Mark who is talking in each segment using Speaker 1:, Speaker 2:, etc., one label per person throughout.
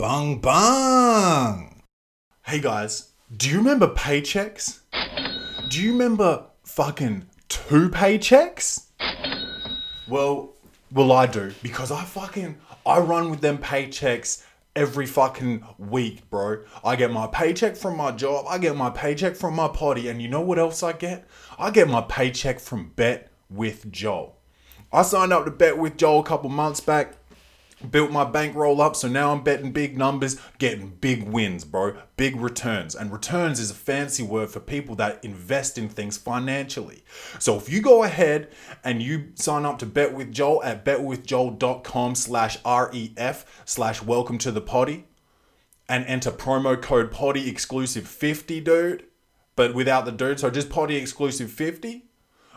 Speaker 1: Bung bung. Hey guys, do you remember paychecks? Do you remember fucking two paychecks? Well, well I do because I fucking I run with them paychecks every fucking week, bro. I get my paycheck from my job, I get my paycheck from my potty, and you know what else I get? I get my paycheck from Bet with Joel. I signed up to Bet with Joel a couple months back built my bankroll up so now i'm betting big numbers getting big wins bro. Big returns. And returns is a fancy word for people that invest in things financially. So if you go ahead and you sign up to bet with joel at betwithjoel.com slash ref slash welcome to the potty and enter promo code potty exclusive 50 dude. But without the dude so just potty exclusive 50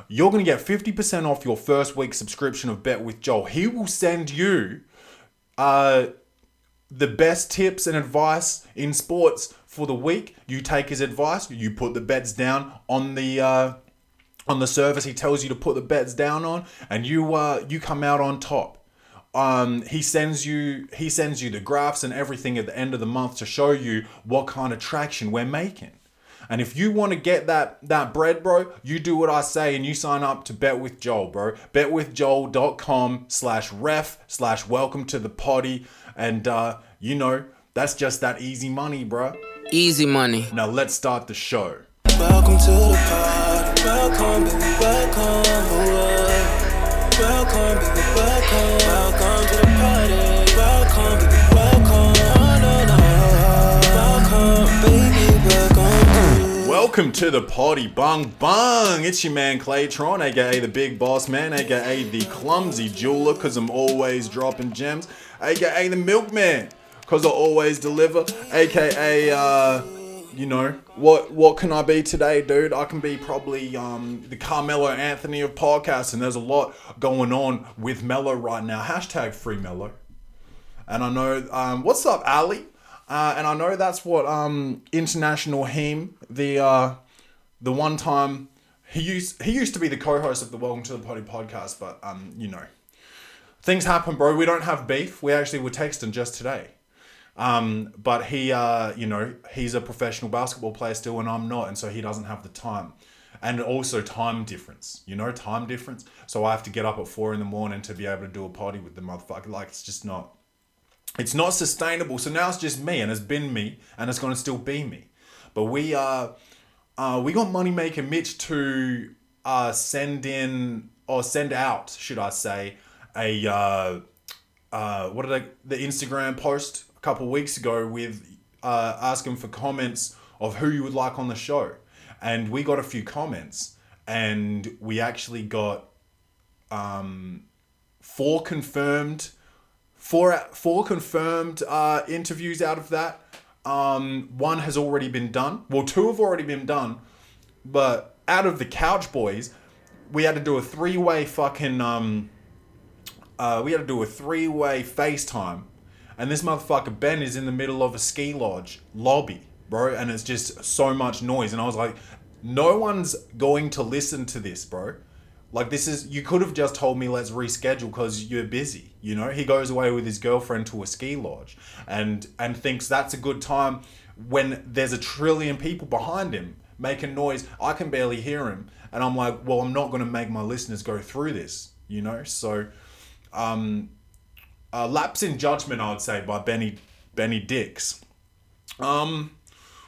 Speaker 1: you're going to get 50% off your first week subscription of bet with joel. He will send you uh, the best tips and advice in sports for the week. You take his advice. You put the bets down on the uh, on the service he tells you to put the bets down on, and you uh, you come out on top. Um, he sends you he sends you the graphs and everything at the end of the month to show you what kind of traction we're making. And if you want to get that that bread, bro, you do what I say and you sign up to Bet with Joel, bro. Betwithjoel.com slash ref slash welcome to the potty. And uh, you know, that's just that easy money, bro.
Speaker 2: Easy money.
Speaker 1: Now let's start the show.
Speaker 3: Welcome to the party. Welcome, baby, welcome. Welcome, baby, welcome. Welcome to the party. Welcome, baby, welcome.
Speaker 1: To the potty, bung bung. It's your man Claytron, aka the big boss man, aka the clumsy jeweler, cause I'm always dropping gems, aka the milkman, cause I always deliver, aka uh, you know what? What can I be today, dude? I can be probably um the Carmelo Anthony of podcasts, and there's a lot going on with Mello right now. Hashtag free Mello. And I know, um, what's up, Ali? Uh, and I know that's what um, International Heme, the uh, the one time he used he used to be the co-host of the Welcome to the Potty podcast, but um, you know, things happen, bro. We don't have beef. We actually were texting just today. Um, but he, uh, you know, he's a professional basketball player still, and I'm not, and so he doesn't have the time, and also time difference. You know, time difference. So I have to get up at four in the morning to be able to do a potty with the motherfucker. Like it's just not it's not sustainable. So now it's just me, and it's been me, and it's gonna still be me. But we uh, uh we got Moneymaker Mitch to uh send in or send out, should I say, a uh, uh what did I the Instagram post a couple weeks ago with uh asking for comments of who you would like on the show, and we got a few comments, and we actually got um four confirmed four four confirmed uh, interviews out of that. Um, one has already been done. Well, two have already been done, but out of the Couch Boys, we had to do a three way fucking um. Uh, we had to do a three way FaceTime, and this motherfucker Ben is in the middle of a ski lodge lobby, bro, and it's just so much noise, and I was like, no one's going to listen to this, bro. Like this is you could have just told me let's reschedule because you're busy. You know, he goes away with his girlfriend to a ski lodge and and thinks that's a good time when there's a trillion people behind him making noise. I can barely hear him, and I'm like, well, I'm not going to make my listeners go through this. You know, so um, uh, lapse in judgment, I would say, by Benny Benny Dix. Um,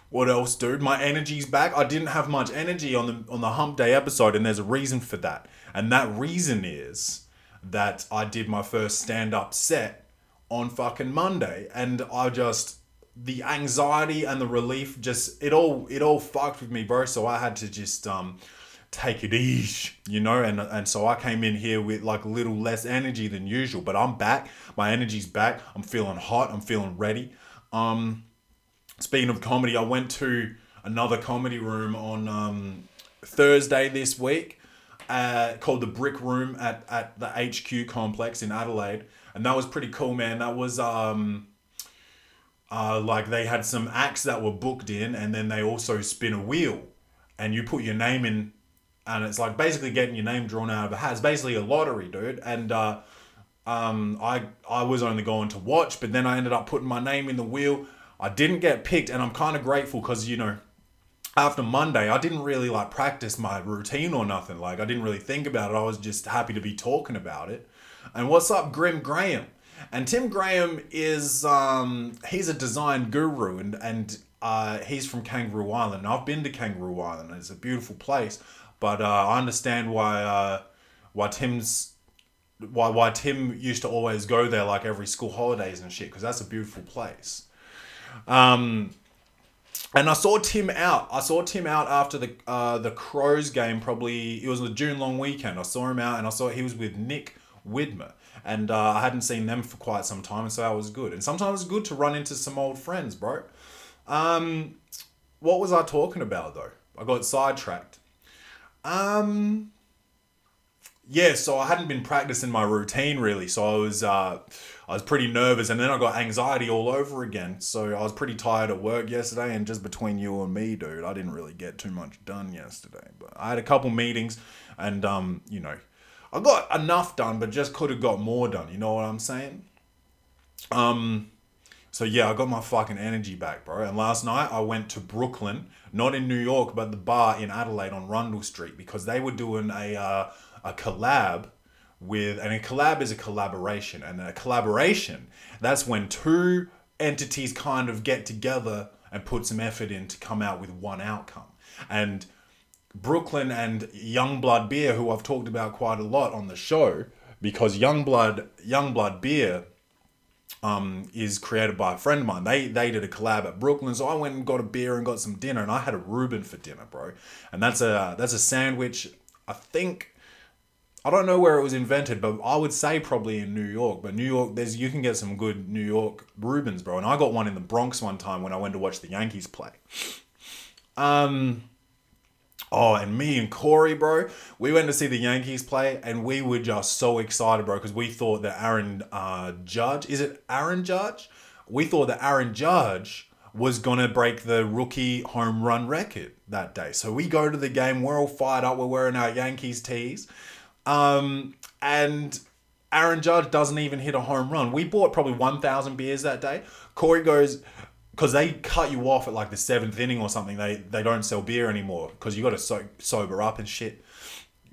Speaker 1: what else, dude? My energy's back. I didn't have much energy on the on the Hump Day episode, and there's a reason for that. And that reason is that I did my first stand up set on fucking Monday, and I just the anxiety and the relief just it all it all fucked with me, bro. So I had to just um take it easy, you know, and and so I came in here with like a little less energy than usual, but I'm back. My energy's back. I'm feeling hot. I'm feeling ready. Um speaking of comedy, I went to another comedy room on um, Thursday this week uh, called the Brick Room at, at the HQ complex in Adelaide. And that was pretty cool, man. That was um, uh, like they had some acts that were booked in, and then they also spin a wheel, and you put your name in, and it's like basically getting your name drawn out of a hat. It's basically a lottery, dude. And uh, um, I I was only going to watch, but then I ended up putting my name in the wheel. I didn't get picked, and I'm kind of grateful because you know, after Monday, I didn't really like practice my routine or nothing. Like I didn't really think about it. I was just happy to be talking about it. And what's up, Grim Graham? And Tim Graham is um, he's a design guru, and and uh, he's from Kangaroo Island. I've been to Kangaroo Island. It's a beautiful place, but uh, I understand why uh, why Tim's why why Tim used to always go there like every school holidays and shit because that's a beautiful place. Um, and I saw Tim out. I saw Tim out after the uh, the Crows game. Probably it was a June long weekend. I saw him out, and I saw he was with Nick Widmer, and uh, I hadn't seen them for quite some time, and so that was good. And sometimes it's good to run into some old friends, bro. Um, what was I talking about though? I got sidetracked. Um, yeah, so I hadn't been practicing my routine really, so I was uh, I was pretty nervous, and then I got anxiety all over again. So I was pretty tired at work yesterday, and just between you and me, dude, I didn't really get too much done yesterday. But I had a couple meetings, and um, you know, I got enough done, but just could have got more done. You know what I'm saying? Um, so yeah, I got my fucking energy back, bro. And last night I went to Brooklyn, not in New York, but the bar in Adelaide on Rundle Street because they were doing a uh, a collab with and a collab is a collaboration and a collaboration that's when two entities kind of get together and put some effort in to come out with one outcome and brooklyn and youngblood beer who i've talked about quite a lot on the show because youngblood youngblood beer um, is created by a friend of mine. They they did a collab at Brooklyn, so I went and got a beer and got some dinner, and I had a Reuben for dinner, bro. And that's a that's a sandwich. I think I don't know where it was invented, but I would say probably in New York. But New York, there's you can get some good New York Reubens, bro. And I got one in the Bronx one time when I went to watch the Yankees play. Um. Oh, and me and Corey, bro, we went to see the Yankees play, and we were just so excited, bro, because we thought that Aaron uh, Judge, is it Aaron Judge? We thought that Aaron Judge was gonna break the rookie home run record that day. So we go to the game, we're all fired up, we're wearing our Yankees tees, um, and Aaron Judge doesn't even hit a home run. We bought probably 1,000 beers that day. Corey goes, because they cut you off at like the seventh inning or something. They they don't sell beer anymore because you got to so, sober up and shit.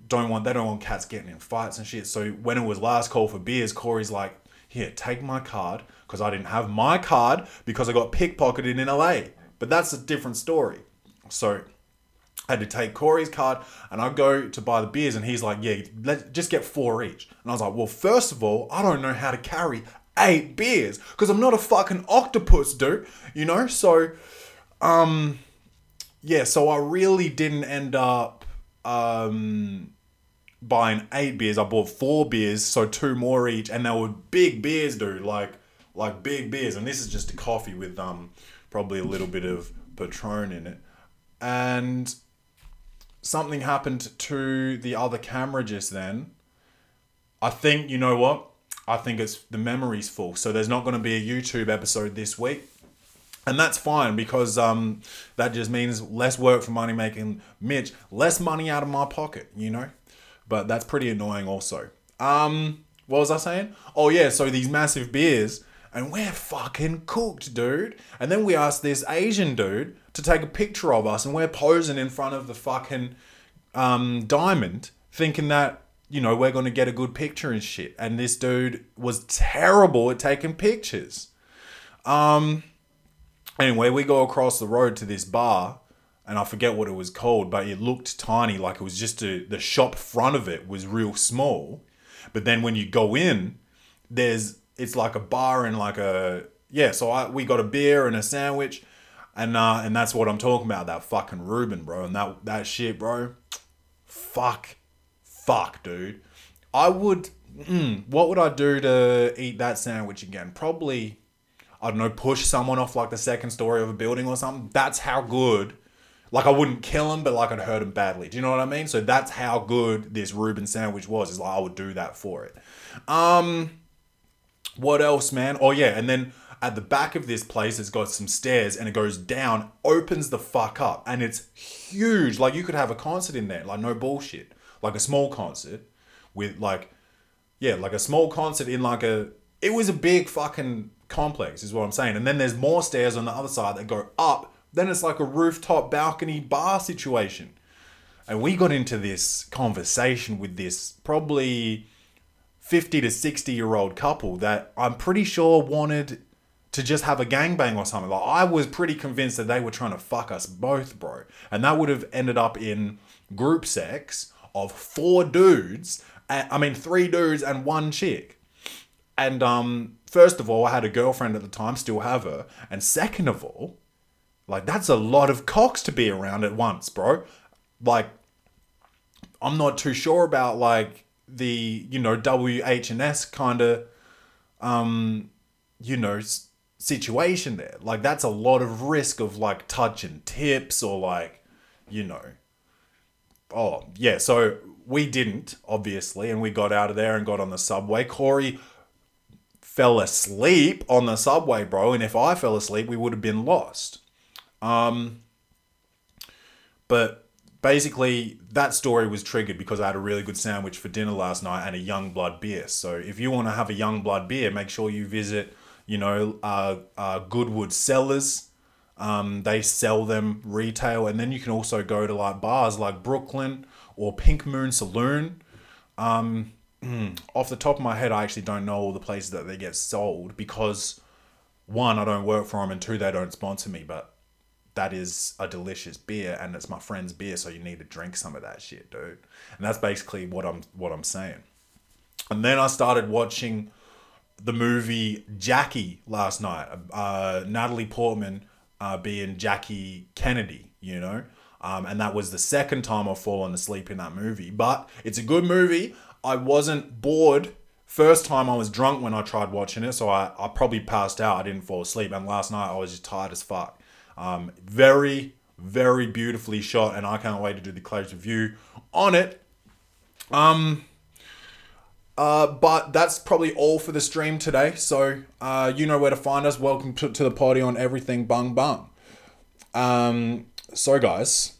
Speaker 1: Don't want they don't want cats getting in fights and shit. So when it was last call for beers, Corey's like, "Here, take my card," because I didn't have my card because I got pickpocketed in LA. But that's a different story. So I had to take Corey's card and I go to buy the beers and he's like, yeah, let just get four each. And I was like, well, first of all, I don't know how to carry eight beers because I'm not a fucking octopus, dude. You know, so um, yeah, so I really didn't end up um buying eight beers. I bought four beers, so two more each, and they were big beers, dude. Like like big beers, and this is just a coffee with um probably a little bit of Patron in it, and something happened to the other camera just then. I think you know what. I think it's the memory's full, so there's not going to be a YouTube episode this week, and that's fine because um that just means less work for money making Mitch, less money out of my pocket, you know. But that's pretty annoying also. Um, what was I saying? Oh yeah, so these massive beers, and we're fucking cooked, dude. And then we asked this Asian dude to take a picture of us, and we're posing in front of the fucking um, diamond, thinking that you know we're gonna get a good picture and shit. And this dude was terrible at taking pictures. Um. Anyway, we go across the road to this bar, and I forget what it was called, but it looked tiny, like it was just a, the shop front of it was real small. But then when you go in, there's it's like a bar and like a yeah. So I we got a beer and a sandwich, and uh, and that's what I'm talking about. That fucking Reuben, bro, and that that shit, bro. Fuck, fuck, dude. I would. Mm, what would I do to eat that sandwich again? Probably, I don't know, push someone off like the second story of a building or something. That's how good. Like I wouldn't kill him, but like I'd hurt him badly. Do you know what I mean? So that's how good this Reuben sandwich was. Is like I would do that for it. Um, what else, man? Oh yeah, and then at the back of this place, it's got some stairs and it goes down, opens the fuck up, and it's huge. Like you could have a concert in there, like no bullshit, like a small concert with like, yeah, like a small concert in like a. It was a big fucking complex, is what I'm saying. And then there's more stairs on the other side that go up. Then it's like a rooftop balcony bar situation. And we got into this conversation with this probably 50 to 60 year old couple that I'm pretty sure wanted to just have a gangbang or something. Like I was pretty convinced that they were trying to fuck us both, bro. And that would have ended up in group sex of four dudes. I mean, three dudes and one chick. And um, first of all, I had a girlfriend at the time, still have her. And second of all, like that's a lot of cocks to be around at once, bro. Like I'm not too sure about like the you know W H and S kind of um you know s- situation there. Like that's a lot of risk of like touching tips or like you know. Oh yeah so we didn't obviously and we got out of there and got on the subway. Corey fell asleep on the subway bro and if i fell asleep we would have been lost. Um but basically that story was triggered because i had a really good sandwich for dinner last night and a young blood beer so if you want to have a young blood beer make sure you visit you know uh, uh, goodwood cellars um, they sell them retail, and then you can also go to like bars like Brooklyn or Pink Moon Saloon. Um, off the top of my head, I actually don't know all the places that they get sold because one, I don't work for them, and two, they don't sponsor me. But that is a delicious beer, and it's my friend's beer, so you need to drink some of that shit, dude. And that's basically what I'm what I'm saying. And then I started watching the movie Jackie last night. Uh, Natalie Portman uh, being Jackie Kennedy, you know, um, and that was the second time I've fallen asleep in that movie. But it's a good movie. I wasn't bored. First time I was drunk when I tried watching it, so I, I probably passed out. I didn't fall asleep, and last night I was just tired as fuck. Um, very, very beautifully shot, and I can't wait to do the close review on it. Um, uh, but that's probably all for the stream today. So uh, you know where to find us. Welcome to, to the party on everything bung bung. Um, so guys,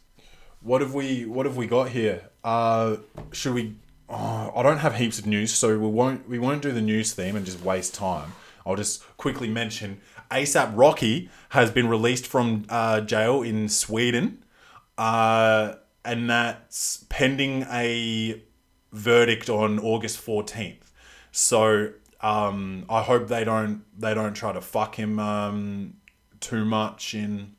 Speaker 1: what have we what have we got here? Uh, should we? Oh, I don't have heaps of news, so we won't we won't do the news theme and just waste time. I'll just quickly mention ASAP Rocky has been released from uh, jail in Sweden, uh, and that's pending a verdict on August 14th. So um, I hope they don't they don't try to fuck him um, too much in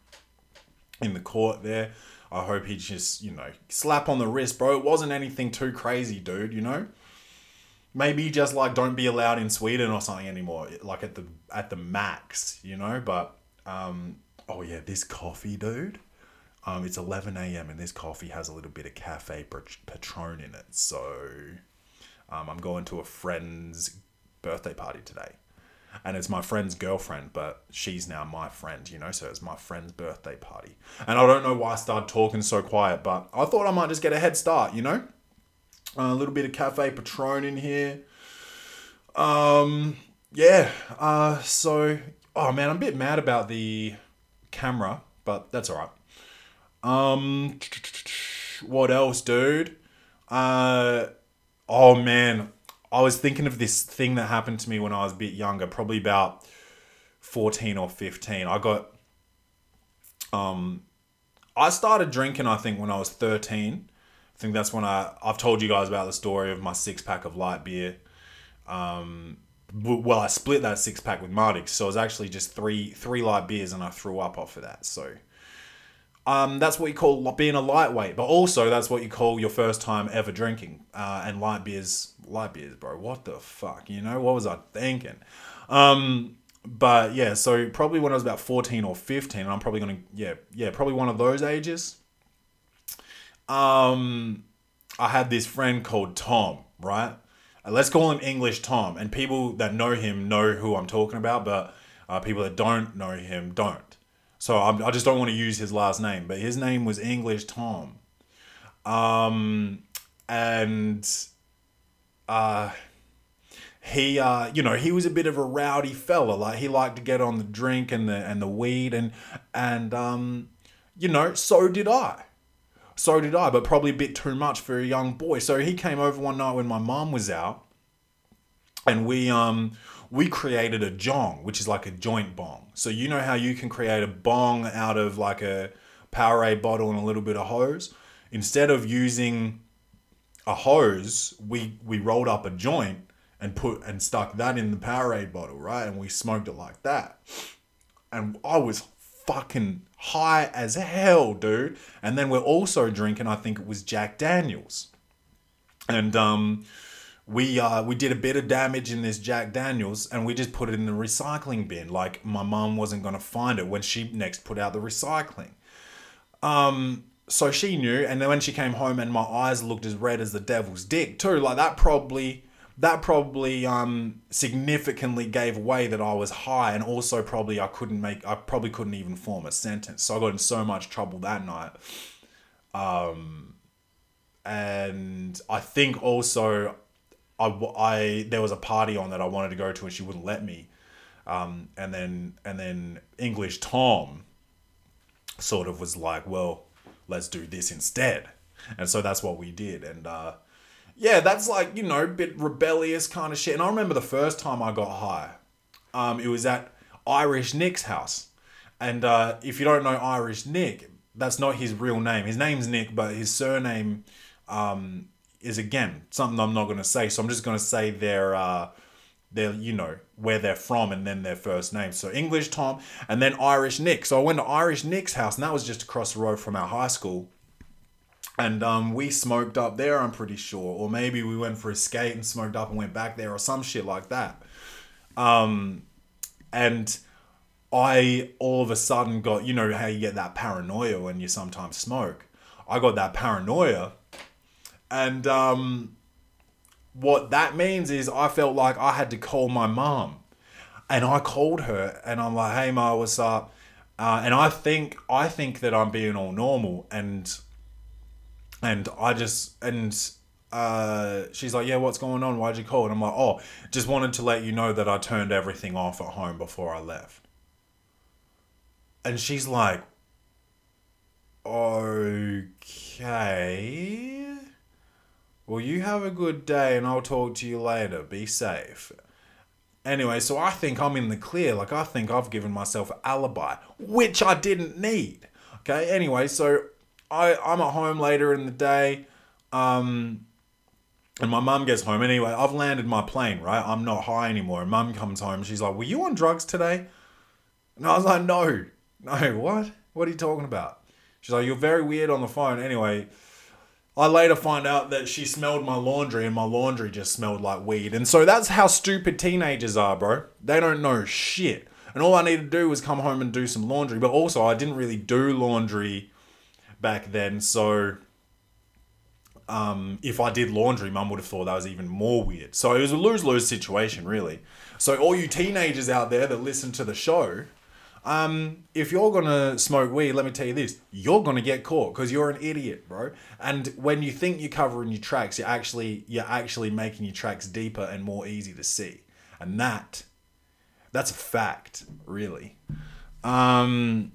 Speaker 1: in the court there. I hope he just, you know, slap on the wrist, bro. It wasn't anything too crazy, dude, you know? Maybe just like don't be allowed in Sweden or something anymore, like at the at the max, you know? But um oh yeah, this coffee, dude. Um, it's 11 a.m. and this coffee has a little bit of cafe pat- patron in it. So um, I'm going to a friend's birthday party today. And it's my friend's girlfriend, but she's now my friend, you know, so it's my friend's birthday party. And I don't know why I started talking so quiet, but I thought I might just get a head start, you know? A little bit of cafe patron in here. Um, yeah. Uh, so, oh man, I'm a bit mad about the camera, but that's all right. Um, what else, dude? Uh, oh man, I was thinking of this thing that happened to me when I was a bit younger, probably about 14 or 15. I got, um, I started drinking, I think, when I was 13. Think that's when I, I've told you guys about the story of my six pack of light beer. Um, well, I split that six pack with Martix, so it was actually just three three light beers, and I threw up off of that. So, um, that's what you call being a lightweight, but also that's what you call your first time ever drinking. Uh, and light beers, light beers, bro. What the fuck? You know what was I thinking? Um, but yeah, so probably when I was about fourteen or fifteen, I'm probably gonna yeah yeah probably one of those ages. Um, I had this friend called Tom, right? Uh, let's call him English Tom, and people that know him know who I'm talking about, but uh, people that don't know him don't. So I'm, I just don't want to use his last name, but his name was English Tom. Um, and uh, he, uh, you know, he was a bit of a rowdy fella. Like he liked to get on the drink and the and the weed, and and um, you know, so did I. So did I, but probably a bit too much for a young boy. So he came over one night when my mom was out, and we um we created a jong, which is like a joint bong. So you know how you can create a bong out of like a Powerade bottle and a little bit of hose. Instead of using a hose, we we rolled up a joint and put and stuck that in the Powerade bottle, right? And we smoked it like that. And I was fucking high as hell, dude. And then we're also drinking, I think it was Jack Daniels. And um we uh we did a bit of damage in this Jack Daniels and we just put it in the recycling bin. Like my mum wasn't gonna find it when she next put out the recycling. Um so she knew and then when she came home and my eyes looked as red as the devil's dick too, like that probably that probably um significantly gave away that I was high and also probably I couldn't make I probably couldn't even form a sentence. So I got in so much trouble that night. Um and I think also I, I there was a party on that I wanted to go to and she wouldn't let me. Um, and then and then English Tom sort of was like, well, let's do this instead. And so that's what we did. And uh, yeah, that's like you know, bit rebellious kind of shit. And I remember the first time I got high, um, it was at Irish Nick's house. And uh, if you don't know Irish Nick, that's not his real name. His name's Nick, but his surname um, is again something I'm not going to say. So I'm just going to say their uh, their you know where they're from and then their first name. So English Tom and then Irish Nick. So I went to Irish Nick's house and that was just across the road from our high school. And um, we smoked up there, I'm pretty sure. Or maybe we went for a skate and smoked up and went back there or some shit like that. Um, and I all of a sudden got, you know, how you get that paranoia when you sometimes smoke. I got that paranoia. And um, what that means is I felt like I had to call my mom. And I called her and I'm like, hey, Ma, what's up? Uh, and I think I think that I'm being all normal and and I just and uh, she's like, yeah, what's going on? Why'd you call? And I'm like, oh, just wanted to let you know that I turned everything off at home before I left. And she's like, okay. Well, you have a good day and I'll talk to you later. Be safe. Anyway, so I think I'm in the clear. Like, I think I've given myself an alibi, which I didn't need. Okay, anyway, so I, I'm at home later in the day. Um, and my mum gets home. Anyway, I've landed my plane, right? I'm not high anymore. And mum comes home. She's like, Were you on drugs today? And I was like, No. No, what? What are you talking about? She's like, You're very weird on the phone. Anyway, I later find out that she smelled my laundry and my laundry just smelled like weed. And so that's how stupid teenagers are, bro. They don't know shit. And all I needed to do was come home and do some laundry. But also, I didn't really do laundry back then. So um, if I did laundry, mum would have thought that was even more weird. So it was a lose lose situation, really. So, all you teenagers out there that listen to the show, um, if you're gonna smoke weed, let me tell you this: you're gonna get caught because you're an idiot, bro. And when you think you're covering your tracks, you're actually you're actually making your tracks deeper and more easy to see, and that that's a fact, really. Um,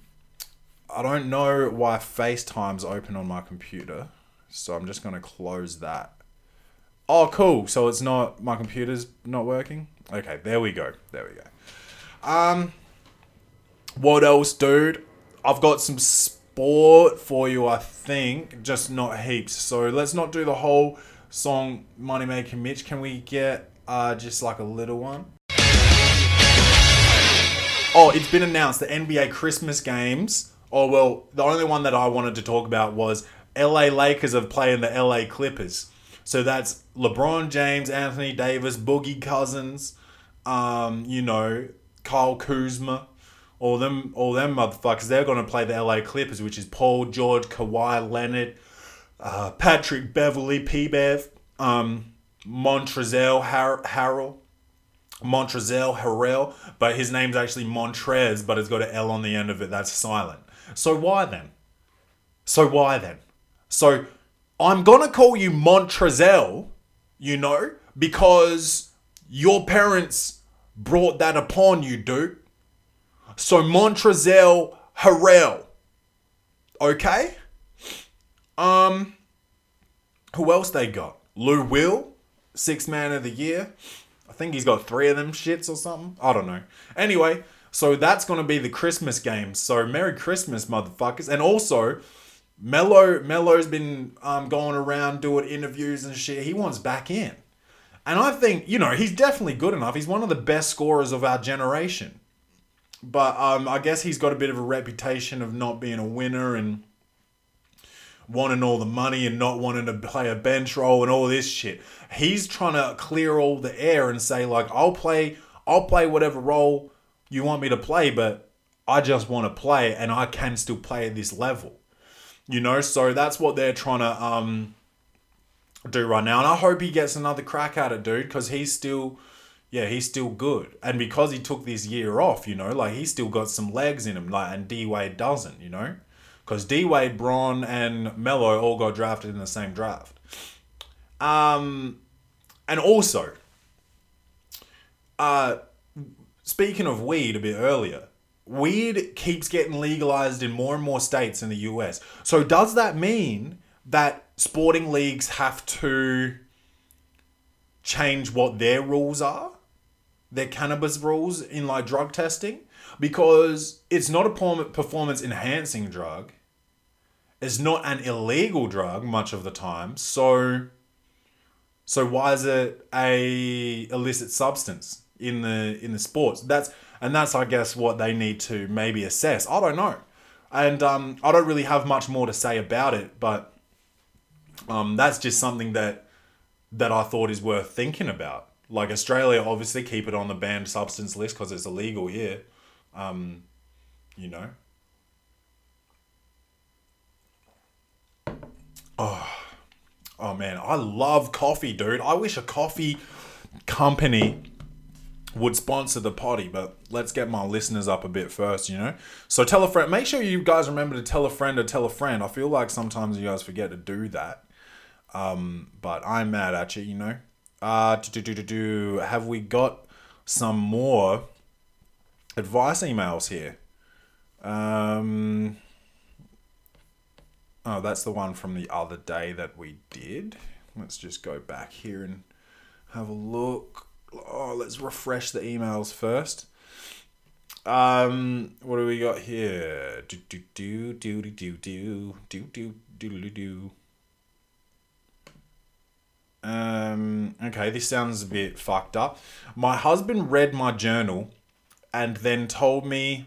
Speaker 1: I don't know why FaceTime's open on my computer, so I'm just gonna close that. Oh, cool. So it's not my computer's not working. Okay, there we go. There we go. Um. What else, dude? I've got some sport for you, I think, just not heaps. So let's not do the whole song Money Making Mitch. Can we get uh, just like a little one? Oh, it's been announced the NBA Christmas games. Oh, well, the only one that I wanted to talk about was LA Lakers are playing the LA Clippers. So that's LeBron James, Anthony Davis, Boogie Cousins, um, you know, Kyle Kuzma, all them, all them motherfuckers. They're gonna play the LA Clippers, which is Paul George, Kawhi Leonard, uh, Patrick Beverley, P Bev, um, Montrezl Har- Harrell, Montrezl Harrell, but his name's actually Montrez, but it's got an L on the end of it. That's silent. So why then? So why then? So I'm gonna call you Montrezl, you know, because your parents brought that upon you, dude. So Montrezl Harrell. Okay? Um who else they got? Lou Will, sixth man of the year. I think he's got three of them shits or something. I don't know. Anyway, so that's gonna be the Christmas game. So Merry Christmas, motherfuckers. And also, Mello Mello's been um, going around doing interviews and shit. He wants back in. And I think, you know, he's definitely good enough. He's one of the best scorers of our generation. But um, I guess he's got a bit of a reputation of not being a winner and wanting all the money and not wanting to play a bench role and all this shit. He's trying to clear all the air and say like, I'll play, I'll play whatever role you want me to play, but I just want to play and I can still play at this level. You know, so that's what they're trying to um do right now. And I hope he gets another crack at it, dude, because he's still yeah, he's still good. And because he took this year off, you know, like he's still got some legs in him, like and D Wade doesn't, you know? Because D Wade, Bron, and Mello all got drafted in the same draft. Um and also, uh speaking of weed a bit earlier, weed keeps getting legalized in more and more states in the US. So does that mean that sporting leagues have to change what their rules are? Their cannabis rules in like drug testing? Because it's not a performance enhancing drug. It's not an illegal drug much of the time. So so why is it a illicit substance in the in the sports? That's and that's I guess what they need to maybe assess. I don't know, and um, I don't really have much more to say about it, but um, that's just something that that I thought is worth thinking about. Like Australia, obviously keep it on the banned substance list because it's illegal here. Um, you know. Oh man, I love coffee, dude. I wish a coffee company would sponsor the potty, but let's get my listeners up a bit first, you know? So tell a friend. Make sure you guys remember to tell a friend or tell a friend. I feel like sometimes you guys forget to do that. Um, but I'm mad at you, you know? Uh, do, do, do, do. Have we got some more advice emails here? Um, oh, that's the one from the other day that we did. Let's just go back here and have a look. Oh, let's refresh the emails first. Um, what do we got here? Do do do do do do do do do do do do. Um, okay, this sounds a bit fucked up. My husband read my journal and then told me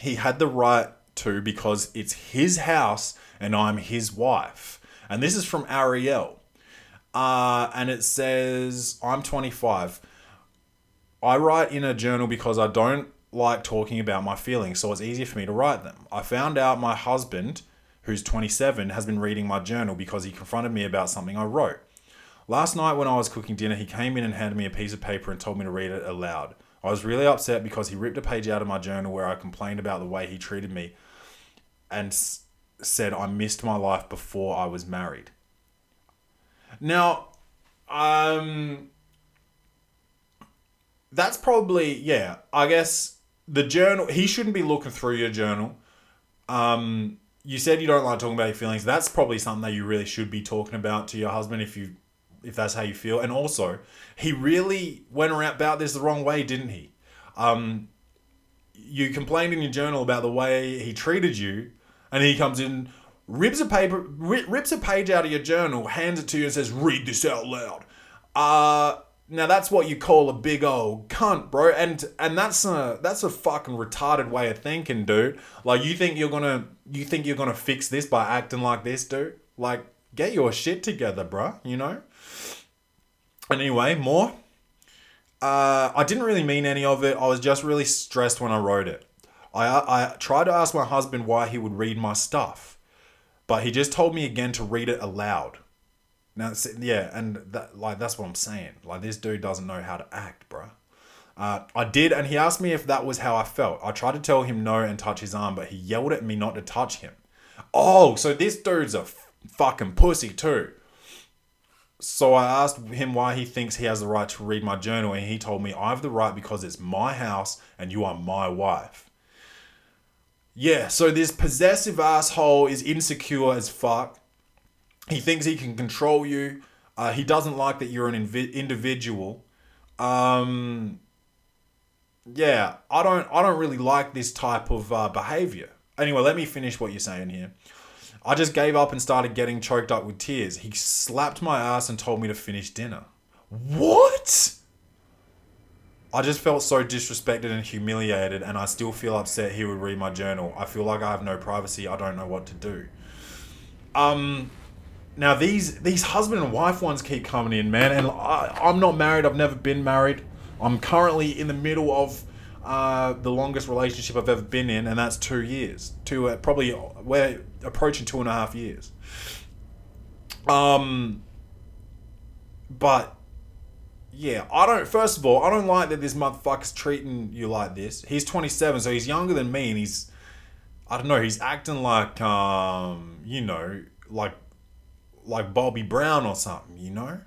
Speaker 1: he had the right to because it's his house and I'm his wife. And this is from Ariel. Uh, and it says, I'm 25. I write in a journal because I don't like talking about my feelings, so it's easier for me to write them. I found out my husband, who's 27, has been reading my journal because he confronted me about something I wrote. Last night, when I was cooking dinner, he came in and handed me a piece of paper and told me to read it aloud. I was really upset because he ripped a page out of my journal where I complained about the way he treated me and s- said I missed my life before I was married. Now, um, that's probably yeah. I guess the journal. He shouldn't be looking through your journal. Um, you said you don't like talking about your feelings. That's probably something that you really should be talking about to your husband if you, if that's how you feel. And also, he really went around about this the wrong way, didn't he? Um, you complained in your journal about the way he treated you, and he comes in, rips a paper, rips a page out of your journal, hands it to you, and says, "Read this out loud." Uh now that's what you call a big old cunt, bro. And and that's a that's a fucking retarded way of thinking, dude. Like you think you're gonna you think you're gonna fix this by acting like this, dude? Like get your shit together, bro. You know. And Anyway, more. Uh, I didn't really mean any of it. I was just really stressed when I wrote it. I I tried to ask my husband why he would read my stuff, but he just told me again to read it aloud. Now, yeah, and that like that's what I'm saying. Like this dude doesn't know how to act, bruh. Uh, I did, and he asked me if that was how I felt. I tried to tell him no and touch his arm, but he yelled at me not to touch him. Oh, so this dude's a f- fucking pussy too. So I asked him why he thinks he has the right to read my journal, and he told me I have the right because it's my house and you are my wife. Yeah, so this possessive asshole is insecure as fuck. He thinks he can control you. Uh, he doesn't like that you're an invi- individual. Um, yeah, I don't, I don't really like this type of uh, behavior. Anyway, let me finish what you're saying here. I just gave up and started getting choked up with tears. He slapped my ass and told me to finish dinner. What? I just felt so disrespected and humiliated, and I still feel upset he would read my journal. I feel like I have no privacy. I don't know what to do. Um, now these these husband and wife ones keep coming in, man, and I, I'm not married. I've never been married. I'm currently in the middle of uh, the longest relationship I've ever been in, and that's two years. Two, uh, probably we're approaching two and a half years. Um, but yeah, I don't. First of all, I don't like that this motherfucker's treating you like this. He's 27, so he's younger than me, and he's I don't know. He's acting like um, you know, like like Bobby Brown or something, you know.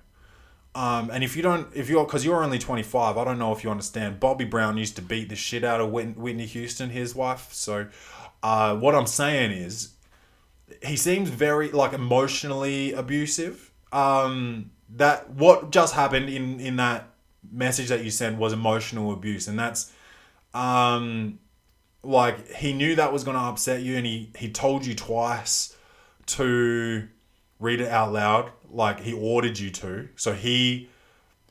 Speaker 1: Um, and if you don't, if you're, because you're only 25, I don't know if you understand. Bobby Brown used to beat the shit out of Whitney Houston, his wife. So, uh, what I'm saying is, he seems very like emotionally abusive. Um, that what just happened in in that message that you sent was emotional abuse, and that's, um, like he knew that was gonna upset you, and he he told you twice to read it out loud like he ordered you to. So he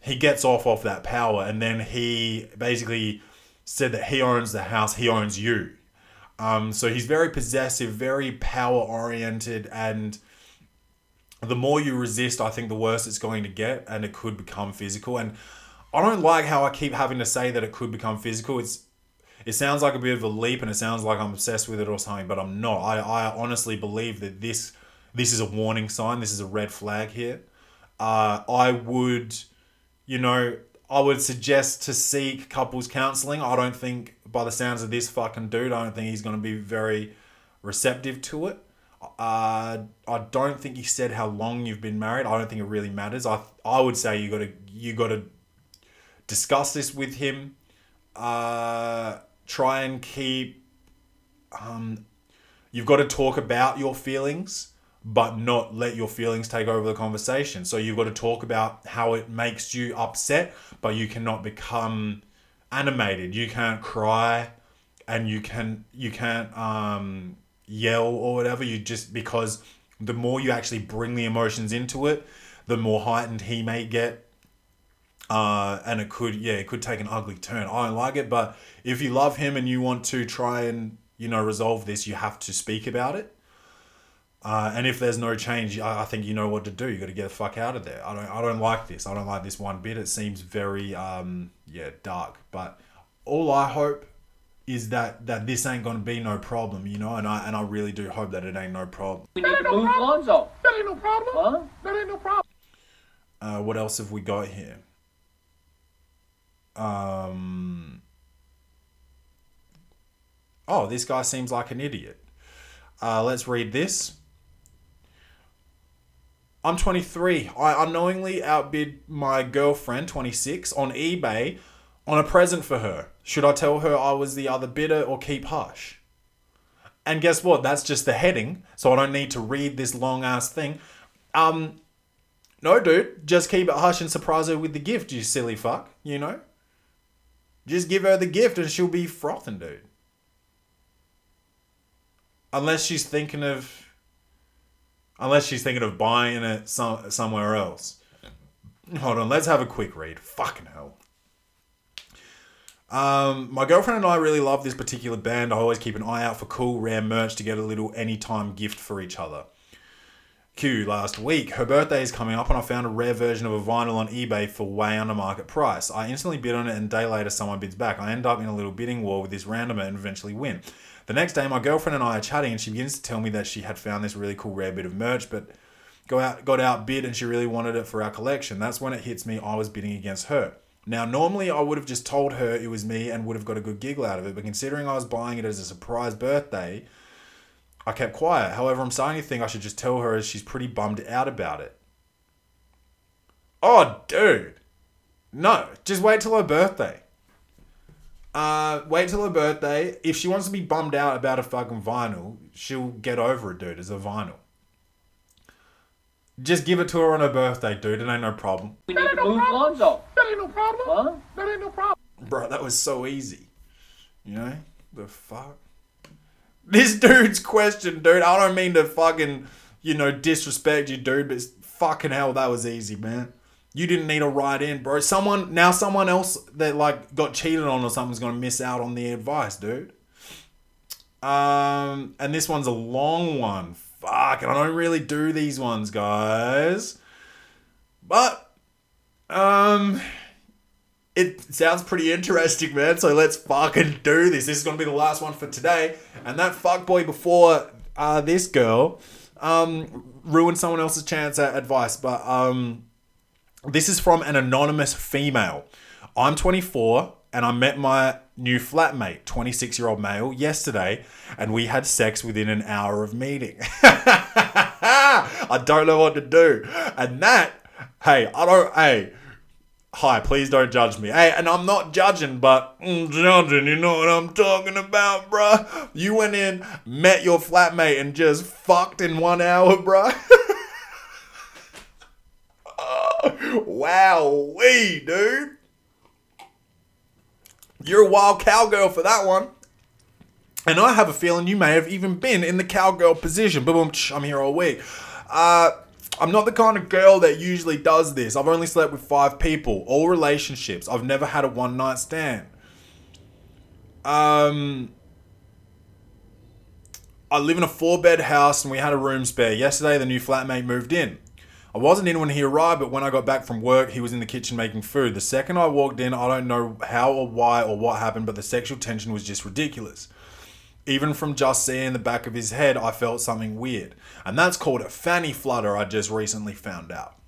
Speaker 1: he gets off of that power and then he basically said that he owns the house he owns you. Um, so he's very possessive very power oriented and the more you resist i think the worse it's going to get and it could become physical and i don't like how i keep having to say that it could become physical it's it sounds like a bit of a leap and it sounds like i'm obsessed with it or something but i'm not i, I honestly believe that this this is a warning sign. This is a red flag here. Uh, I would, you know, I would suggest to seek couples counseling. I don't think, by the sounds of this fucking dude, I don't think he's going to be very receptive to it. I don't think he said how long you've been married. I don't think it really matters. I I would say you got to you got to discuss this with him. Uh, try and keep. Um, you've got to talk about your feelings but not let your feelings take over the conversation. So you've got to talk about how it makes you upset, but you cannot become animated. You can't cry and you can you can't um, yell or whatever. You just because the more you actually bring the emotions into it, the more heightened he may get. Uh, and it could yeah, it could take an ugly turn. I don't like it, but if you love him and you want to try and you know resolve this, you have to speak about it uh, and if there's no change, I, I think you know what to do. You got to get the fuck out of there. I don't. I don't like this. I don't like this one bit. It seems very um yeah dark. But all I hope is that that this ain't gonna be no problem, you know. And I and I really do hope that it ain't no problem.
Speaker 2: We need to move Lonzo.
Speaker 4: That ain't no problem.
Speaker 2: Huh?
Speaker 4: That ain't no problem.
Speaker 1: Uh, what else have we got here? Um. Oh, this guy seems like an idiot. Uh, let's read this. I'm 23. I unknowingly outbid my girlfriend, 26, on eBay on a present for her. Should I tell her I was the other bidder or keep hush? And guess what? That's just the heading, so I don't need to read this long ass thing. Um, no, dude, just keep it hush and surprise her with the gift, you silly fuck. You know? Just give her the gift and she'll be frothing, dude. Unless she's thinking of unless she's thinking of buying it some, somewhere else. Hold on, let's have a quick read. Fucking hell. Um, my girlfriend and I really love this particular band. I always keep an eye out for cool, rare merch to get a little anytime gift for each other. Q last week. Her birthday is coming up, and I found a rare version of a vinyl on eBay for way under market price. I instantly bid on it, and day later, someone bids back. I end up in a little bidding war with this randomer and eventually win. The next day, my girlfriend and I are chatting, and she begins to tell me that she had found this really cool rare bit of merch, but go out got outbid, and she really wanted it for our collection. That's when it hits me. I was bidding against her. Now, normally I would have just told her it was me and would have got a good giggle out of it, but considering I was buying it as a surprise birthday, I kept quiet. However, I'm starting to think I should just tell her as she's pretty bummed out about it. Oh, dude. No, just wait till her birthday. Uh, wait till her birthday. If she wants to be bummed out about a fucking vinyl, she'll get over it, dude. It's a vinyl. Just give it to her on her birthday, dude. It ain't no problem.
Speaker 2: We need to move Lonzo.
Speaker 4: That
Speaker 2: That ain't no problem.
Speaker 4: Huh?
Speaker 2: That ain't no problem.
Speaker 1: Bro, that was so easy. You know? The fuck? This dude's question, dude. I don't mean to fucking, you know, disrespect you, dude, but fucking hell, that was easy, man. You didn't need to write in, bro. Someone now someone else that like got cheated on or something's gonna miss out on the advice, dude. Um, and this one's a long one. Fuck, and I don't really do these ones, guys. But um it sounds pretty interesting, man. So let's fucking do this. This is gonna be the last one for today. And that fuckboy before uh, this girl um, ruined someone else's chance at advice. But um, this is from an anonymous female. I'm 24 and I met my new flatmate, 26 year old male, yesterday, and we had sex within an hour of meeting. I don't know what to do. And that, hey, I don't, hey, hi, please don't judge me. Hey, and I'm not judging, but mm, judging, you know what I'm talking about, bruh? You went in, met your flatmate, and just fucked in one hour, bruh. wow, we dude. You're a wild cowgirl for that one. And I have a feeling you may have even been in the cowgirl position. Boom, I'm here all week. Uh, I'm not the kind of girl that usually does this. I've only slept with five people, all relationships. I've never had a one night stand. Um, I live in a four bed house and we had a room spare. Yesterday, the new flatmate moved in. I wasn't in when he arrived, but when I got back from work, he was in the kitchen making food. The second I walked in, I don't know how or why or what happened, but the sexual tension was just ridiculous. Even from just seeing the back of his head, I felt something weird. And that's called a fanny flutter, I just recently found out.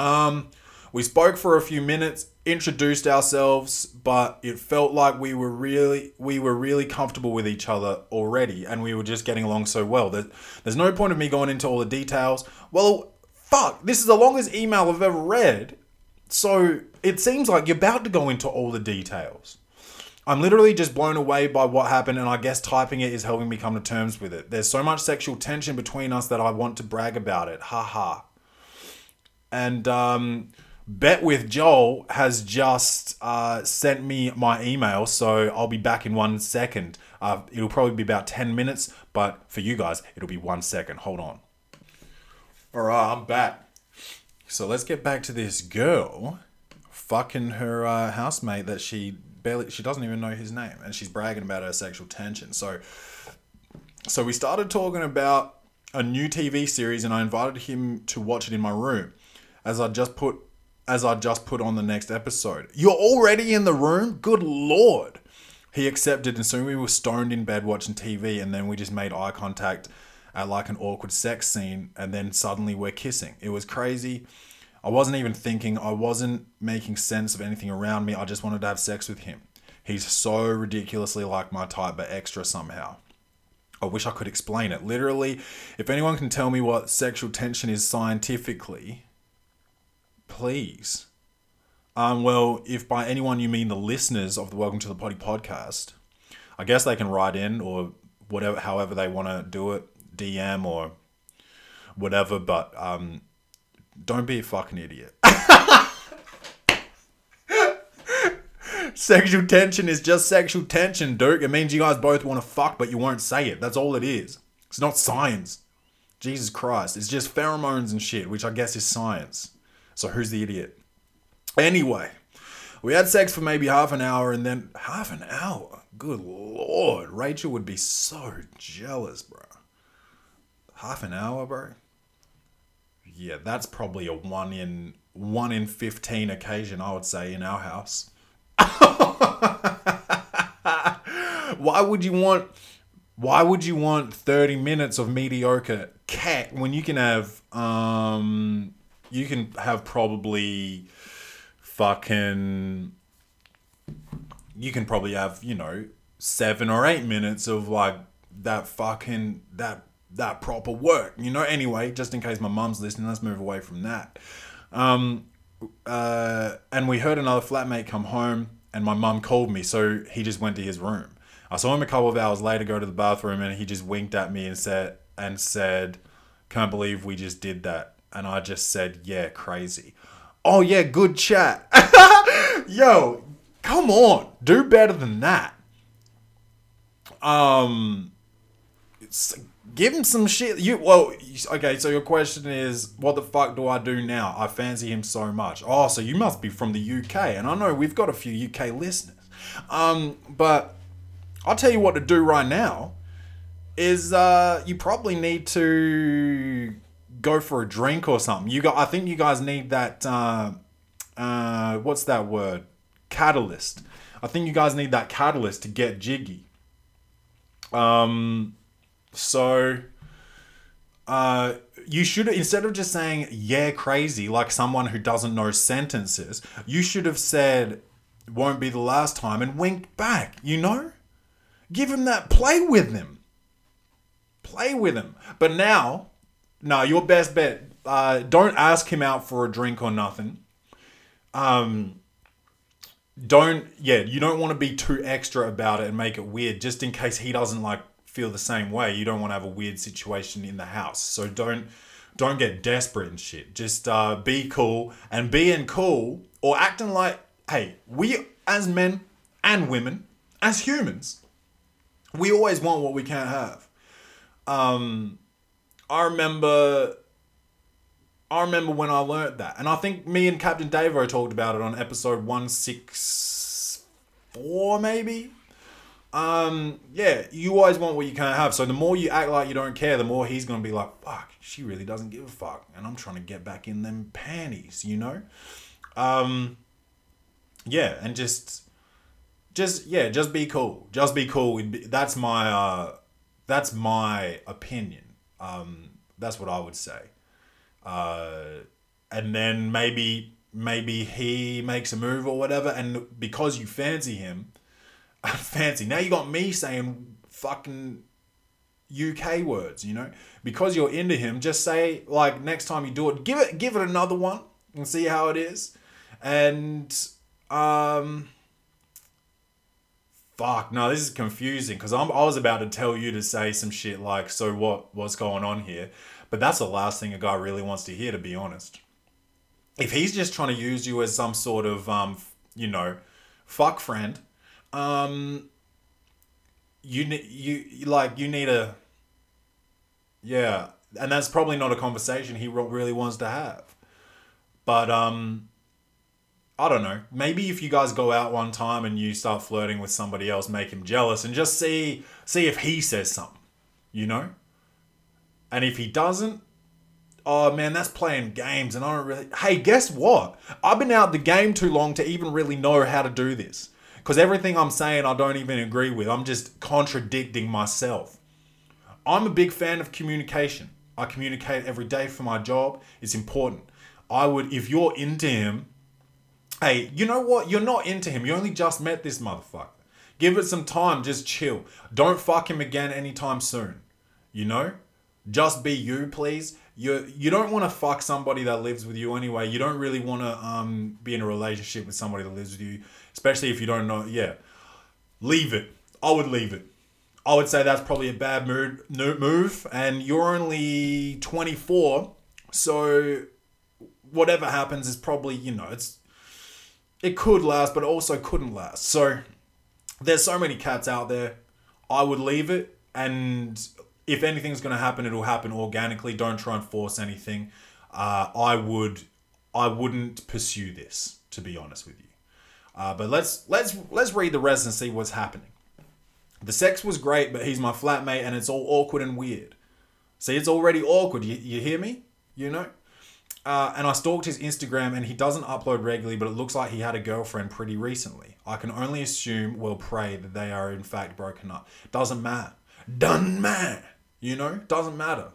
Speaker 1: Um, we spoke for a few minutes, introduced ourselves, but it felt like we were really we were really comfortable with each other already, and we were just getting along so well. There- There's no point of me going into all the details. Well, fuck, this is the longest email I've ever read, so it seems like you're about to go into all the details. I'm literally just blown away by what happened, and I guess typing it is helping me come to terms with it. There's so much sexual tension between us that I want to brag about it. Ha ha. And um, Bet with Joel has just uh, sent me my email, so I'll be back in one second. Uh, it'll probably be about 10 minutes, but for you guys, it'll be one second. Hold on. All right, I'm back. So let's get back to this girl fucking her uh, housemate that she barely she doesn't even know his name and she's bragging about her sexual tension. So so we started talking about a new tv series and i invited him to watch it in my room as i just put as i just put on the next episode. You're already in the room? Good lord. He accepted and soon we were stoned in bed watching tv and then we just made eye contact at like an awkward sex scene and then suddenly we're kissing it was crazy I wasn't even thinking, I wasn't making sense of anything around me. I just wanted to have sex with him. He's so ridiculously like my type, but extra somehow. I wish I could explain it. Literally, if anyone can tell me what sexual tension is scientifically, please. Um, well, if by anyone you mean the listeners of the Welcome to the Potty podcast, I guess they can write in or whatever, however they want to do it, DM or whatever. But um, don't be a fucking idiot. sexual tension is just sexual tension, Duke. It means you guys both want to fuck, but you won't say it. That's all it is. It's not science. Jesus Christ. It's just pheromones and shit, which I guess is science. So who's the idiot? Anyway, we had sex for maybe half an hour and then half an hour. Good lord. Rachel would be so jealous, bro. Half an hour, bro? yeah, that's probably a one in one in fifteen occasion, I would say, in our house. why would you want? Why would you want thirty minutes of mediocre cat when you can have um you can have probably fucking you can probably have you know seven or eight minutes of like that fucking that that proper work you know anyway just in case my mum's listening let's move away from that um uh and we heard another flatmate come home and my mum called me so he just went to his room i saw him a couple of hours later go to the bathroom and he just winked at me and said and said can't believe we just did that and i just said yeah crazy Oh yeah, good chat. Yo, come on, do better than that. Um, give him some shit. You well, okay. So your question is, what the fuck do I do now? I fancy him so much. Oh, so you must be from the UK, and I know we've got a few UK listeners. Um, but I'll tell you what to do right now is uh you probably need to go for a drink or something. You got I think you guys need that uh uh what's that word? Catalyst. I think you guys need that catalyst to get jiggy. Um so uh you should instead of just saying yeah crazy like someone who doesn't know sentences, you should have said won't be the last time and winked back, you know? Give him that play with him play with him. But now, no, your best bet. Uh, don't ask him out for a drink or nothing. Um, don't yeah, you don't want to be too extra about it and make it weird, just in case he doesn't like feel the same way. You don't want to have a weird situation in the house, so don't don't get desperate and shit. Just uh, be cool and being cool or acting like hey, we as men and women, as humans, we always want what we can't have. Um, I remember, I remember when I learnt that, and I think me and Captain Davo talked about it on episode one six four, maybe. Um, yeah, you always want what you can't have. So the more you act like you don't care, the more he's gonna be like, "Fuck, she really doesn't give a fuck," and I'm trying to get back in them panties, you know. Um, yeah, and just, just yeah, just be cool. Just be cool. That's my uh that's my opinion. Um, that's what I would say. Uh, and then maybe maybe he makes a move or whatever, and because you fancy him, fancy. Now you got me saying fucking UK words, you know, because you're into him. Just say like next time you do it, give it give it another one and see how it is, and um fuck no this is confusing because i'm i was about to tell you to say some shit like so what what's going on here but that's the last thing a guy really wants to hear to be honest if he's just trying to use you as some sort of um you know fuck friend um you need you like you need a yeah and that's probably not a conversation he really wants to have but um I don't know. Maybe if you guys go out one time and you start flirting with somebody else, make him jealous and just see see if he says something, you know? And if he doesn't, oh man, that's playing games and I don't really Hey, guess what? I've been out the game too long to even really know how to do this. Cuz everything I'm saying I don't even agree with. I'm just contradicting myself. I'm a big fan of communication. I communicate every day for my job. It's important. I would if you're into him, Hey, you know what? You're not into him. You only just met this motherfucker. Give it some time. Just chill. Don't fuck him again anytime soon. You know? Just be you, please. You you don't want to fuck somebody that lives with you anyway. You don't really want to um be in a relationship with somebody that lives with you, especially if you don't know. Yeah, leave it. I would leave it. I would say that's probably a bad mood move, and you're only 24, so whatever happens is probably you know it's it could last, but also couldn't last. So there's so many cats out there. I would leave it, and if anything's gonna happen, it'll happen organically. Don't try and force anything. Uh, I would, I wouldn't pursue this, to be honest with you. Uh, but let's let's let's read the rest and see what's happening. The sex was great, but he's my flatmate, and it's all awkward and weird. See, it's already awkward. You, you hear me? You know. Uh, and I stalked his Instagram, and he doesn't upload regularly, but it looks like he had a girlfriend pretty recently. I can only assume, well, pray that they are in fact broken up. Doesn't matter. Doesn't matter. You know, doesn't matter.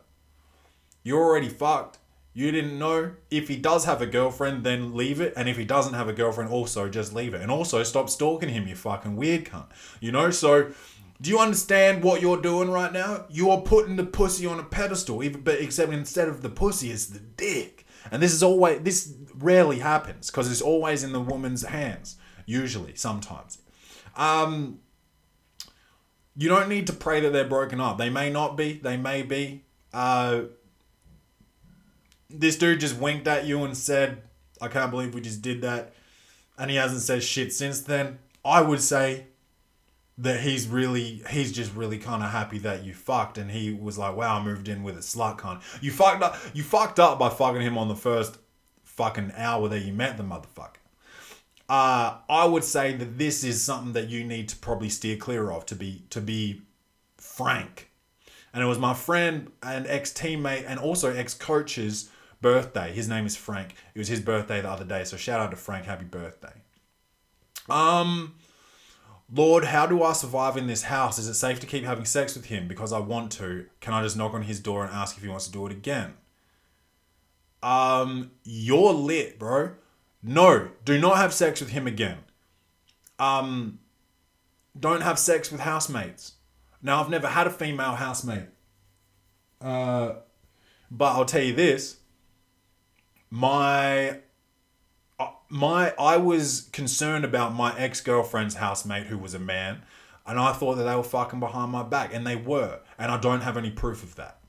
Speaker 1: You're already fucked. You didn't know. If he does have a girlfriend, then leave it. And if he doesn't have a girlfriend, also just leave it. And also stop stalking him, you fucking weird cunt. You know, so do you understand what you're doing right now? You are putting the pussy on a pedestal, even but except instead of the pussy, it's the dick. And this is always this rarely happens because it's always in the woman's hands. Usually, sometimes. Um, you don't need to pray that they're broken up. They may not be. They may be. Uh, this dude just winked at you and said, I can't believe we just did that. And he hasn't said shit since then. I would say that he's really he's just really kind of happy that you fucked and he was like wow i moved in with a slut cunt you fucked up you fucked up by fucking him on the first fucking hour that you met the motherfucker uh i would say that this is something that you need to probably steer clear of to be to be frank and it was my friend and ex-teammate and also ex-coach's birthday his name is frank it was his birthday the other day so shout out to frank happy birthday um Lord, how do I survive in this house? Is it safe to keep having sex with him because I want to? Can I just knock on his door and ask if he wants to do it again? Um, you're lit, bro. No, do not have sex with him again. Um, don't have sex with housemates. Now, I've never had a female housemate. Uh, but I'll tell you this. My uh, my I was concerned about my ex girlfriend's housemate who was a man, and I thought that they were fucking behind my back, and they were, and I don't have any proof of that.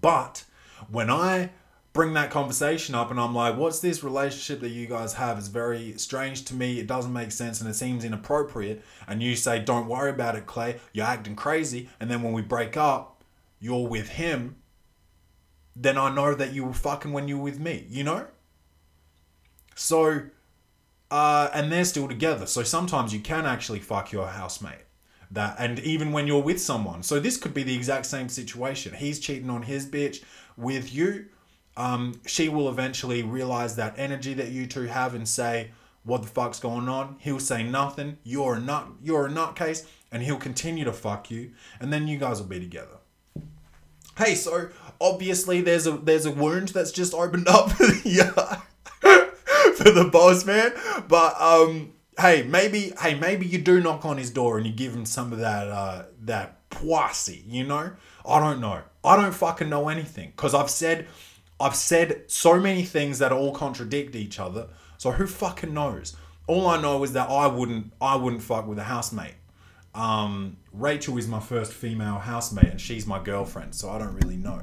Speaker 1: But when I bring that conversation up and I'm like, what's this relationship that you guys have? It's very strange to me. It doesn't make sense and it seems inappropriate. And you say, don't worry about it, Clay. You're acting crazy. And then when we break up, you're with him. Then I know that you were fucking when you were with me, you know? So, uh, and they're still together. So sometimes you can actually fuck your housemate. That and even when you're with someone. So this could be the exact same situation. He's cheating on his bitch with you. Um, she will eventually realize that energy that you two have and say, "What the fuck's going on?" He'll say nothing. You're a nut. You're a nutcase, and he'll continue to fuck you, and then you guys will be together. Hey, so obviously there's a there's a wound that's just opened up. yeah. for the boss man. But um, hey, maybe hey maybe you do knock on his door and you give him some of that uh, that poissy, you know? I don't know. I don't fucking know anything because I've said I've said so many things that all contradict each other. So who fucking knows? All I know is that I wouldn't I wouldn't fuck with a housemate. Um, Rachel is my first female housemate and she's my girlfriend, so I don't really know.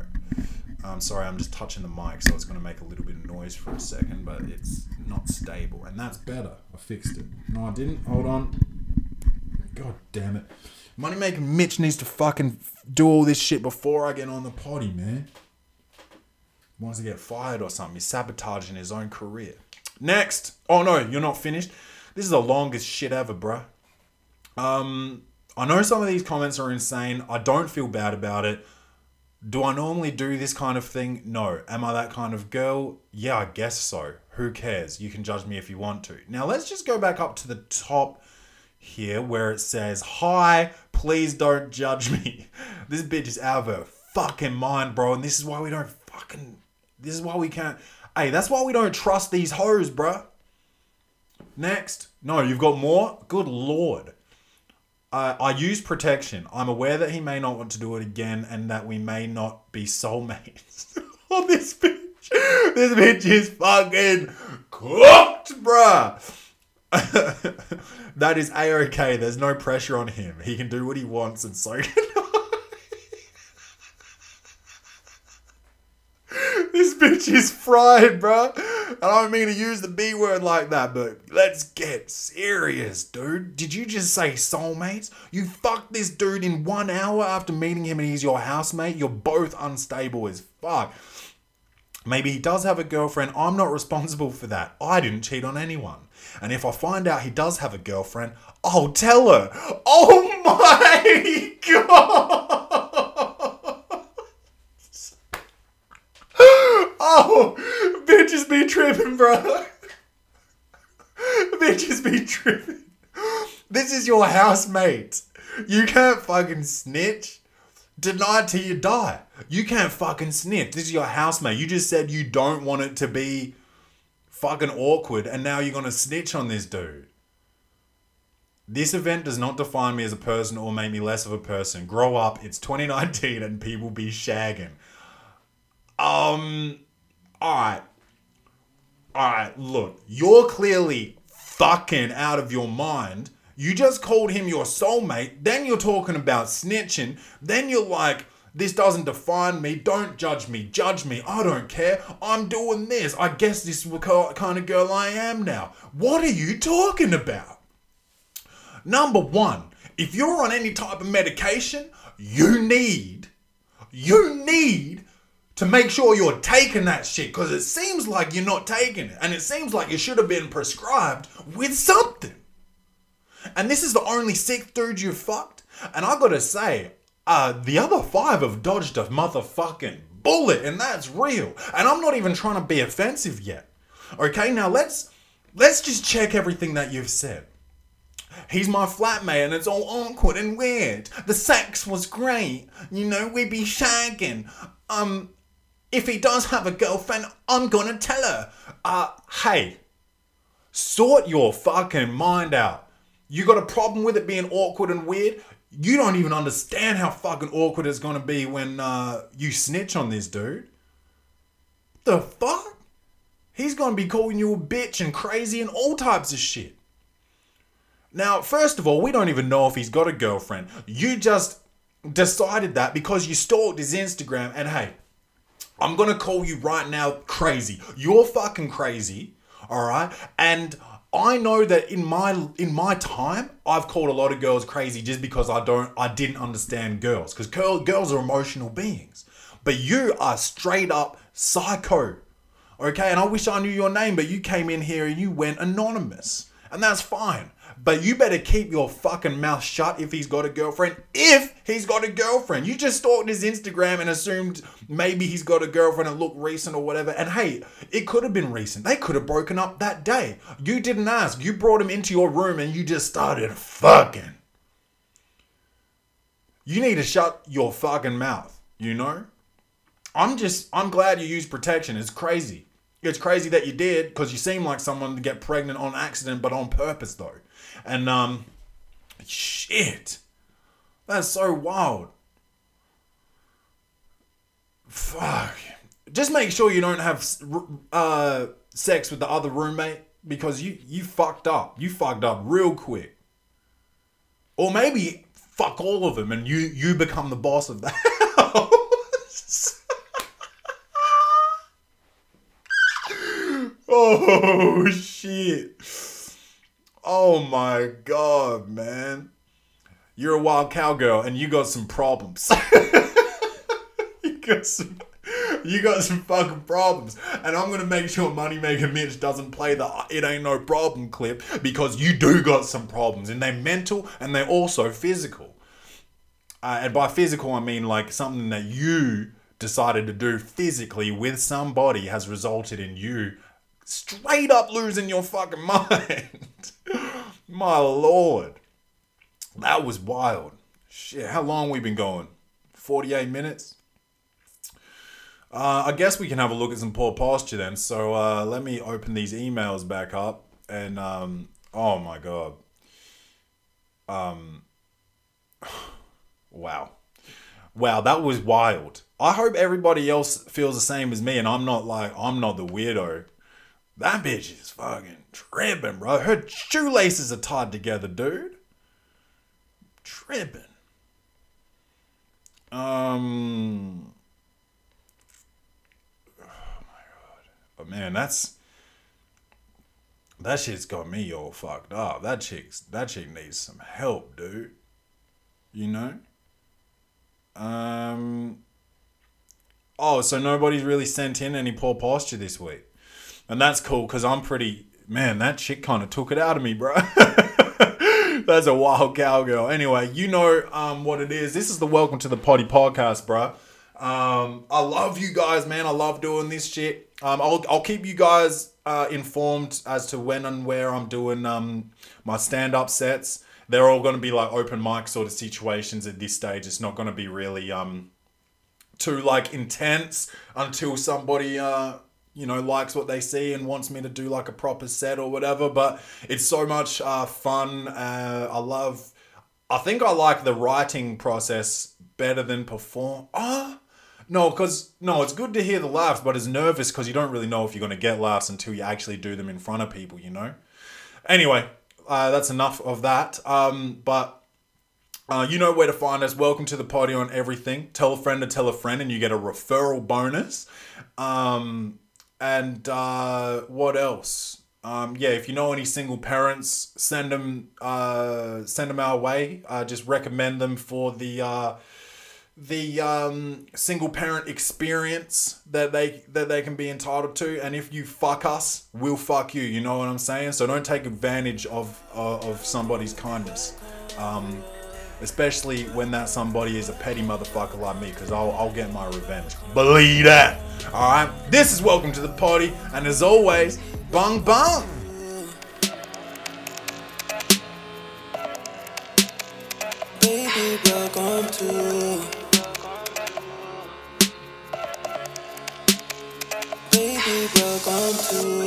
Speaker 1: I'm sorry, I'm just touching the mic, so it's going to make a little bit of noise for a second, but it's not stable, and that's better. I fixed it. No, I didn't. Hold on. God damn it. Money Moneymaker Mitch needs to fucking do all this shit before I get on the potty, man. Wants to get fired or something. He's sabotaging his own career. Next. Oh no, you're not finished. This is the longest shit ever, bruh. Um, I know some of these comments are insane. I don't feel bad about it. Do I normally do this kind of thing? No. Am I that kind of girl? Yeah, I guess so. Who cares? You can judge me if you want to. Now let's just go back up to the top here where it says, Hi, please don't judge me. This bitch is out of her fucking mind, bro. And this is why we don't fucking. This is why we can't. Hey, that's why we don't trust these hoes, bruh. Next. No, you've got more? Good lord. Uh, I use protection. I'm aware that he may not want to do it again and that we may not be soulmates. oh, this bitch. This bitch is fucking cooked, bruh. that is a-okay. There's no pressure on him. He can do what he wants and so can I. this bitch is fried, bruh. I don't mean to use the B word like that, but let's get serious, dude. Did you just say soulmates? You fucked this dude in one hour after meeting him and he's your housemate? You're both unstable as fuck. Maybe he does have a girlfriend. I'm not responsible for that. I didn't cheat on anyone. And if I find out he does have a girlfriend, I'll tell her. Oh my god! Oh, bitches be tripping, bro. bitches be tripping. This is your housemate. You can't fucking snitch. Deny till you die. You can't fucking snitch. This is your housemate. You just said you don't want it to be fucking awkward, and now you're gonna snitch on this dude. This event does not define me as a person or make me less of a person. Grow up. It's 2019 and people be shagging. Um, alright. Alright, look, you're clearly fucking out of your mind. You just called him your soulmate, then you're talking about snitching, then you're like, This doesn't define me. Don't judge me. Judge me. I don't care. I'm doing this. I guess this is the kind of girl I am now. What are you talking about? Number one, if you're on any type of medication, you need, you need to make sure you're taking that shit because it seems like you're not taking it. And it seems like you should have been prescribed with something. And this is the only sick dude you fucked. And I gotta say, uh, the other five have dodged a motherfucking bullet, and that's real. And I'm not even trying to be offensive yet. Okay, now let's let's just check everything that you've said. He's my flatmate and it's all awkward and weird. The sex was great. You know, we'd be shagging. Um, if he does have a girlfriend, I'm gonna tell her. Uh, hey, sort your fucking mind out. You got a problem with it being awkward and weird? You don't even understand how fucking awkward it's gonna be when uh, you snitch on this dude. The fuck? He's gonna be calling you a bitch and crazy and all types of shit. Now, first of all, we don't even know if he's got a girlfriend. You just decided that because you stalked his Instagram, and hey, I'm gonna call you right now crazy. You're fucking crazy, all right? And I know that in my in my time, I've called a lot of girls crazy just because I don't I didn't understand girls because girl, girls are emotional beings. But you are straight up psycho. Okay, and I wish I knew your name, but you came in here and you went anonymous. And that's fine. But you better keep your fucking mouth shut if he's got a girlfriend. If he's got a girlfriend. You just stalked his Instagram and assumed maybe he's got a girlfriend and looked recent or whatever. And hey, it could have been recent. They could have broken up that day. You didn't ask. You brought him into your room and you just started fucking. You need to shut your fucking mouth, you know? I'm just, I'm glad you used protection. It's crazy. It's crazy that you did because you seem like someone to get pregnant on accident, but on purpose though. And um, shit, that's so wild. Fuck. Just make sure you don't have uh sex with the other roommate because you you fucked up. You fucked up real quick. Or maybe fuck all of them and you you become the boss of the house. oh shit. Oh my god, man. You're a wild cowgirl and you got some problems. you got some you got some fucking problems. And I'm gonna make sure Moneymaker Mitch doesn't play the it ain't no problem clip because you do got some problems and they're mental and they're also physical. Uh, and by physical I mean like something that you decided to do physically with somebody has resulted in you straight up losing your fucking mind. My lord. That was wild. Shit, how long we been going? 48 minutes? Uh, I guess we can have a look at some poor posture then. So uh, let me open these emails back up. And, um, oh my god. Um, wow. Wow, that was wild. I hope everybody else feels the same as me and I'm not like, I'm not the weirdo. That bitch is fucking tripping, bro. Her shoelaces are tied together, dude. Tripping. Um. Oh my god. But man, that's that shit's got me all fucked up. That chick's that chick needs some help, dude. You know? Um Oh, so nobody's really sent in any poor posture this week. And that's cool because I'm pretty man, that chick kind of took it out of me, bro. That's a wild cowgirl. Anyway, you know um, what it is. This is the Welcome to the Potty podcast, bro. Um, I love you guys, man. I love doing this shit. Um, I'll, I'll keep you guys uh, informed as to when and where I'm doing um, my stand up sets. They're all going to be like open mic sort of situations at this stage. It's not going to be really um, too like intense until somebody uh, you know likes what they see and wants me to do like a proper set or whatever but it's so much uh, fun uh, i love i think i like the writing process better than perform ah no because no it's good to hear the laughs but it's nervous because you don't really know if you're going to get laughs until you actually do them in front of people you know anyway uh, that's enough of that um, but Uh, you know where to find us. Welcome to the Potty on everything. Tell a friend to tell a friend, and you get a referral bonus. Um, and uh, what else? Um, yeah, if you know any single parents, send them uh, send them our way. Uh, just recommend them for the uh, the um, single parent experience that they that they can be entitled to. And if you fuck us, we'll fuck you. You know what I'm saying? So don't take advantage of uh, of somebody's kindness. Um, especially when that somebody is a petty motherfucker like me, because I'll, I'll get my revenge. Believe that. All right. This is welcome to the potty, and as always, bung bung. Baby, welcome to.
Speaker 3: Baby, welcome to.